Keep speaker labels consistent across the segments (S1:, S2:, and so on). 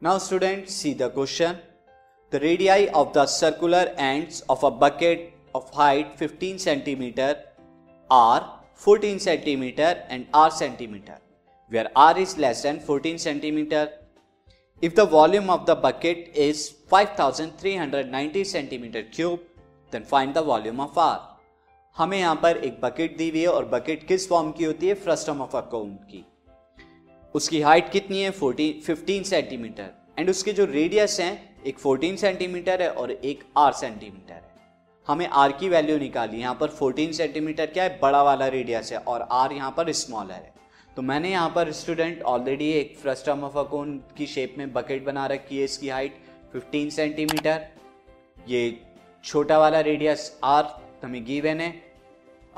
S1: Now students see the question. The radii of the circular ends of a bucket of height 15 centimeter are 14 centimeter and r centimeter where r is less than 14 centimeter. If the volume of the bucket is 5390 centimeter cube then find the volume of r. हमें यहाँ पर एक bucket दी हुई है और bucket किस form की होती है फ्रस्टम ऑफ़ अ कोन की उसकी हाइट कितनी है? 14 15 सेंटीमीटर एंड उसके जो रेडियस हैं, एक 14 सेंटीमीटर है और एक आर सेंटीमीटर है. हमें आर की वैल्यू निकाली यहाँ पर 14 सेंटीमीटर क्या है? बड़ा वाला रेडियस है और आर यहाँ पर स्मॉलर है. तो मैंने यहाँ पर स्टूडेंट ऑलरेडी एक फ्रस्टम ऑफ़ अ कोन की शेप में बकेट बना रखी है इसकी हाइट 15 सेंटीमीटर ये छोटा वाला रेडियस आर हमें गिवन है।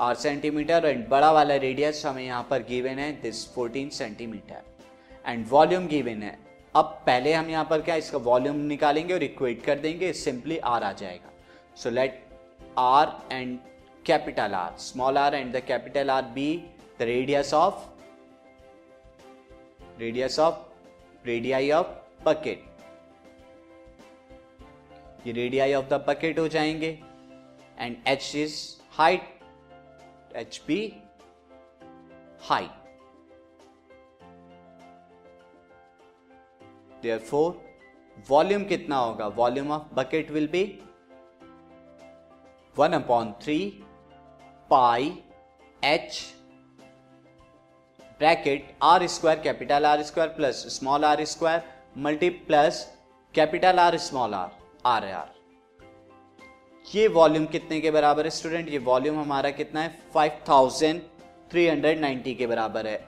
S1: आर सेंटीमीटर एंड बड़ा वाला रेडियस हमें यहाँ पर गिवन है this 14 centimetre and volume given है. अब पहले हम यहाँ पर क्या, इसका वॉल्यूम निकालेंगे और इक्वेट कर देंगे सिंपली आर आ जाएगा. So let R and capital R small R and the capital R be the radius of radius of radii of bucket ये रेडियाई ऑफ़ द बकेट हो जाएँगे. And H is height be height therefore volume कितना होगा? Volume of bucket will be one upon three pi H bracket R square capital R square plus small R square multi plus capital R small R R R ये volume कितने के बराबर है? Student, ये volume हमारा कितना है? 5390 के बराबर है।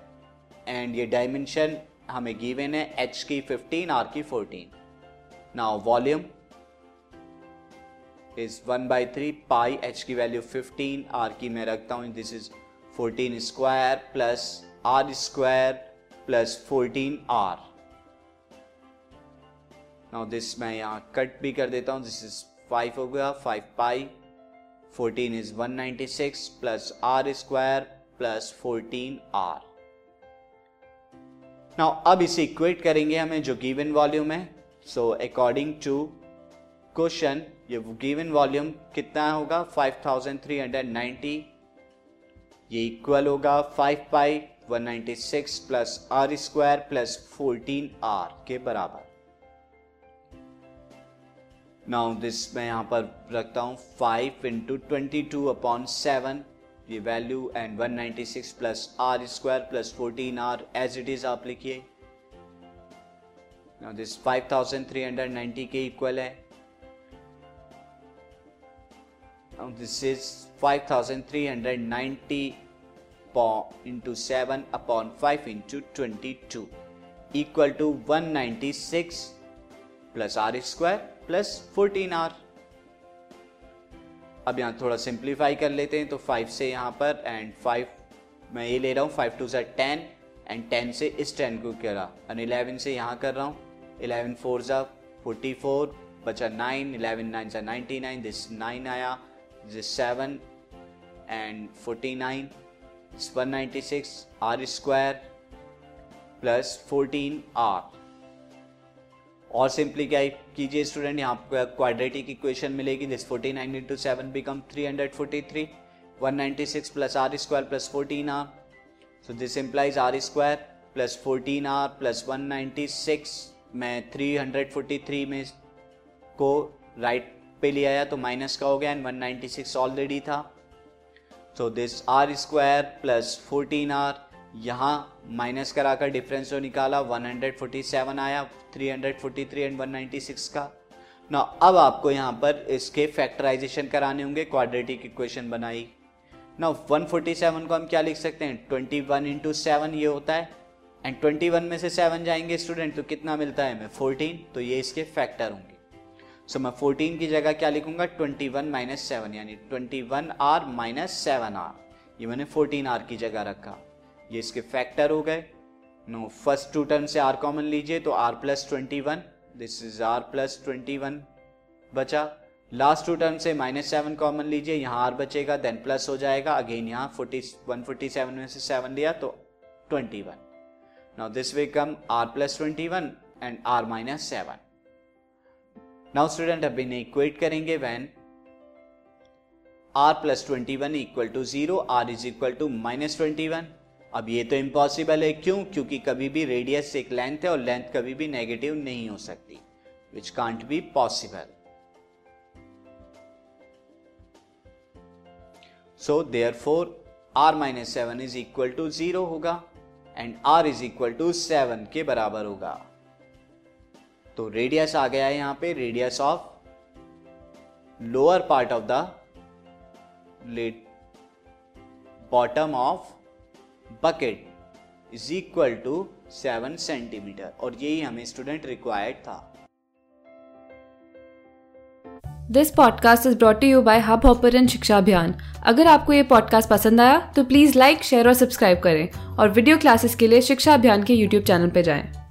S1: एंड ये डायमेंशन हमें गिवन है एच की 15 आर की 14 now volume is one by three pi H की वैल्यू 15 आर की मैं रखता हूँ this is 14 square plus R square plus 14 R now this मैं यहाँ कट भी कर देता हूँ दिस इज़ 5 हो गया 5 pi 14 is 196 plus R square plus 14 R now अब इसे इक्वेट करेंगे हमें जो गिवन वॉल्यूम है। सो अकॉर्डिंग टू क्वेश्चन ये गिवन वॉल्यूम कितना होगा? 5390 ये इक्वल होगा 5 pi 196 plus R square plus 14 R के बराबर। नाउ दिस मैं यहाँ पर रखता हूँ five into twenty two upon seven ये value and 196 plus R square plus 14 R as it is आप लिखिए। नाउ दिस 5390 के इक्वल है। Now this is 5390 into 7 upon 5 into 22 equal to 196 plus r square plus 14r अब यहाँ थोड़ा simplify कर लेते हैं तो फाइव से यहाँ पर एंड फाइव मैं ये ले रहा हूँ फाइव टू ज़ा टेन एंड टेन से इस टेन को करा। एंड इलेवन से यहाँ कर रहा हूँ इलेवन फोर ज़ा फोर्टी फोर बचा नाइन इलेवन नाइन ज़ा नाइन्टी नाइन दिस नाइन आया this seven and forty nine one ninety six R square plus fourteen R और सिंपली क्या कीजिए स्टूडेंट यहाँ पर क्वाड्रेटिक इक्वेशन मिलेगी this 49 nine into seven become three hundred forty three one ninety six plus R square plus fourteen R so this implies R square plus fourteen R plus one ninety six मैं three hundred forty three में को right पे ले आया तो minus का हो गया and one ninety six already था. So this R square plus fourteen R यहाँ माइनस कराकर डिफरेंस जो निकाला 147 आया 343 एंड 196 का। ना अब आपको यहाँ पर इसके फैक्टराइजेशन कराने होंगे क्वाड्रेटिक इक्वेशन बनाई। ना 147 को हम क्या लिख सकते हैं? 21 वन इंटू सेवन ये होता है। एंड 21 में से 7 जाएँगे स्टूडेंट तो कितना मिलता है हमें? 14 तो ये इसके फैक्टर होंगे। सो so, मैं 14 की जगह क्या लिखूँगा? 21 वन माइनस सेवन यानी 21 आर माइनस सेवन आर ये मैंने 14 आर की जगह रखा। ये इसके फैक्टर हो गए। नो फ़र्स्ट टू टर्म से आर कॉमन लीजिए तो R plus twenty one this is R plus twenty one बचा। लास्ट टू टर्म से माइनस सेवन कॉमन लीजिए, यहाँ आर बचेगा देन प्लस हो जाएगा। अगेन यहाँ फोर्टी वन फोर्टी सेवन में से सेवन लिया तो twenty one now this way come R plus twenty one and R minus seven now student अब इन्हें इक्वेट करेंगे when R plus twenty one equal to zero R is equal to minus twenty one अब ये तो impossible है, क्यों? क्योंकि कभी भी रेडियस एक लेंथ है और लेंथ कभी भी नेगेटिव नहीं हो सकती which can't be possible so therefore R minus seven is equal to zero होगा and R is equal to seven के बराबर होगा। तो रेडियस आ गया है यहाँ पे radius of lower part of the bottom of bucket is equal to seven centimetre और यही हमें स्टूडेंट रिक्वायर्ड था
S2: this podcast is brought you by Hubhopper Shiksha Abhiyan अगर आपको ये पॉडकास्ट पसंद आया तो प्लीज़ लाइक शेयर और सब्सक्राइब करें और वीडियो क्लासेस के लिए शिक्षा अभियान के यूट्यूब चैनल पर जाएँ।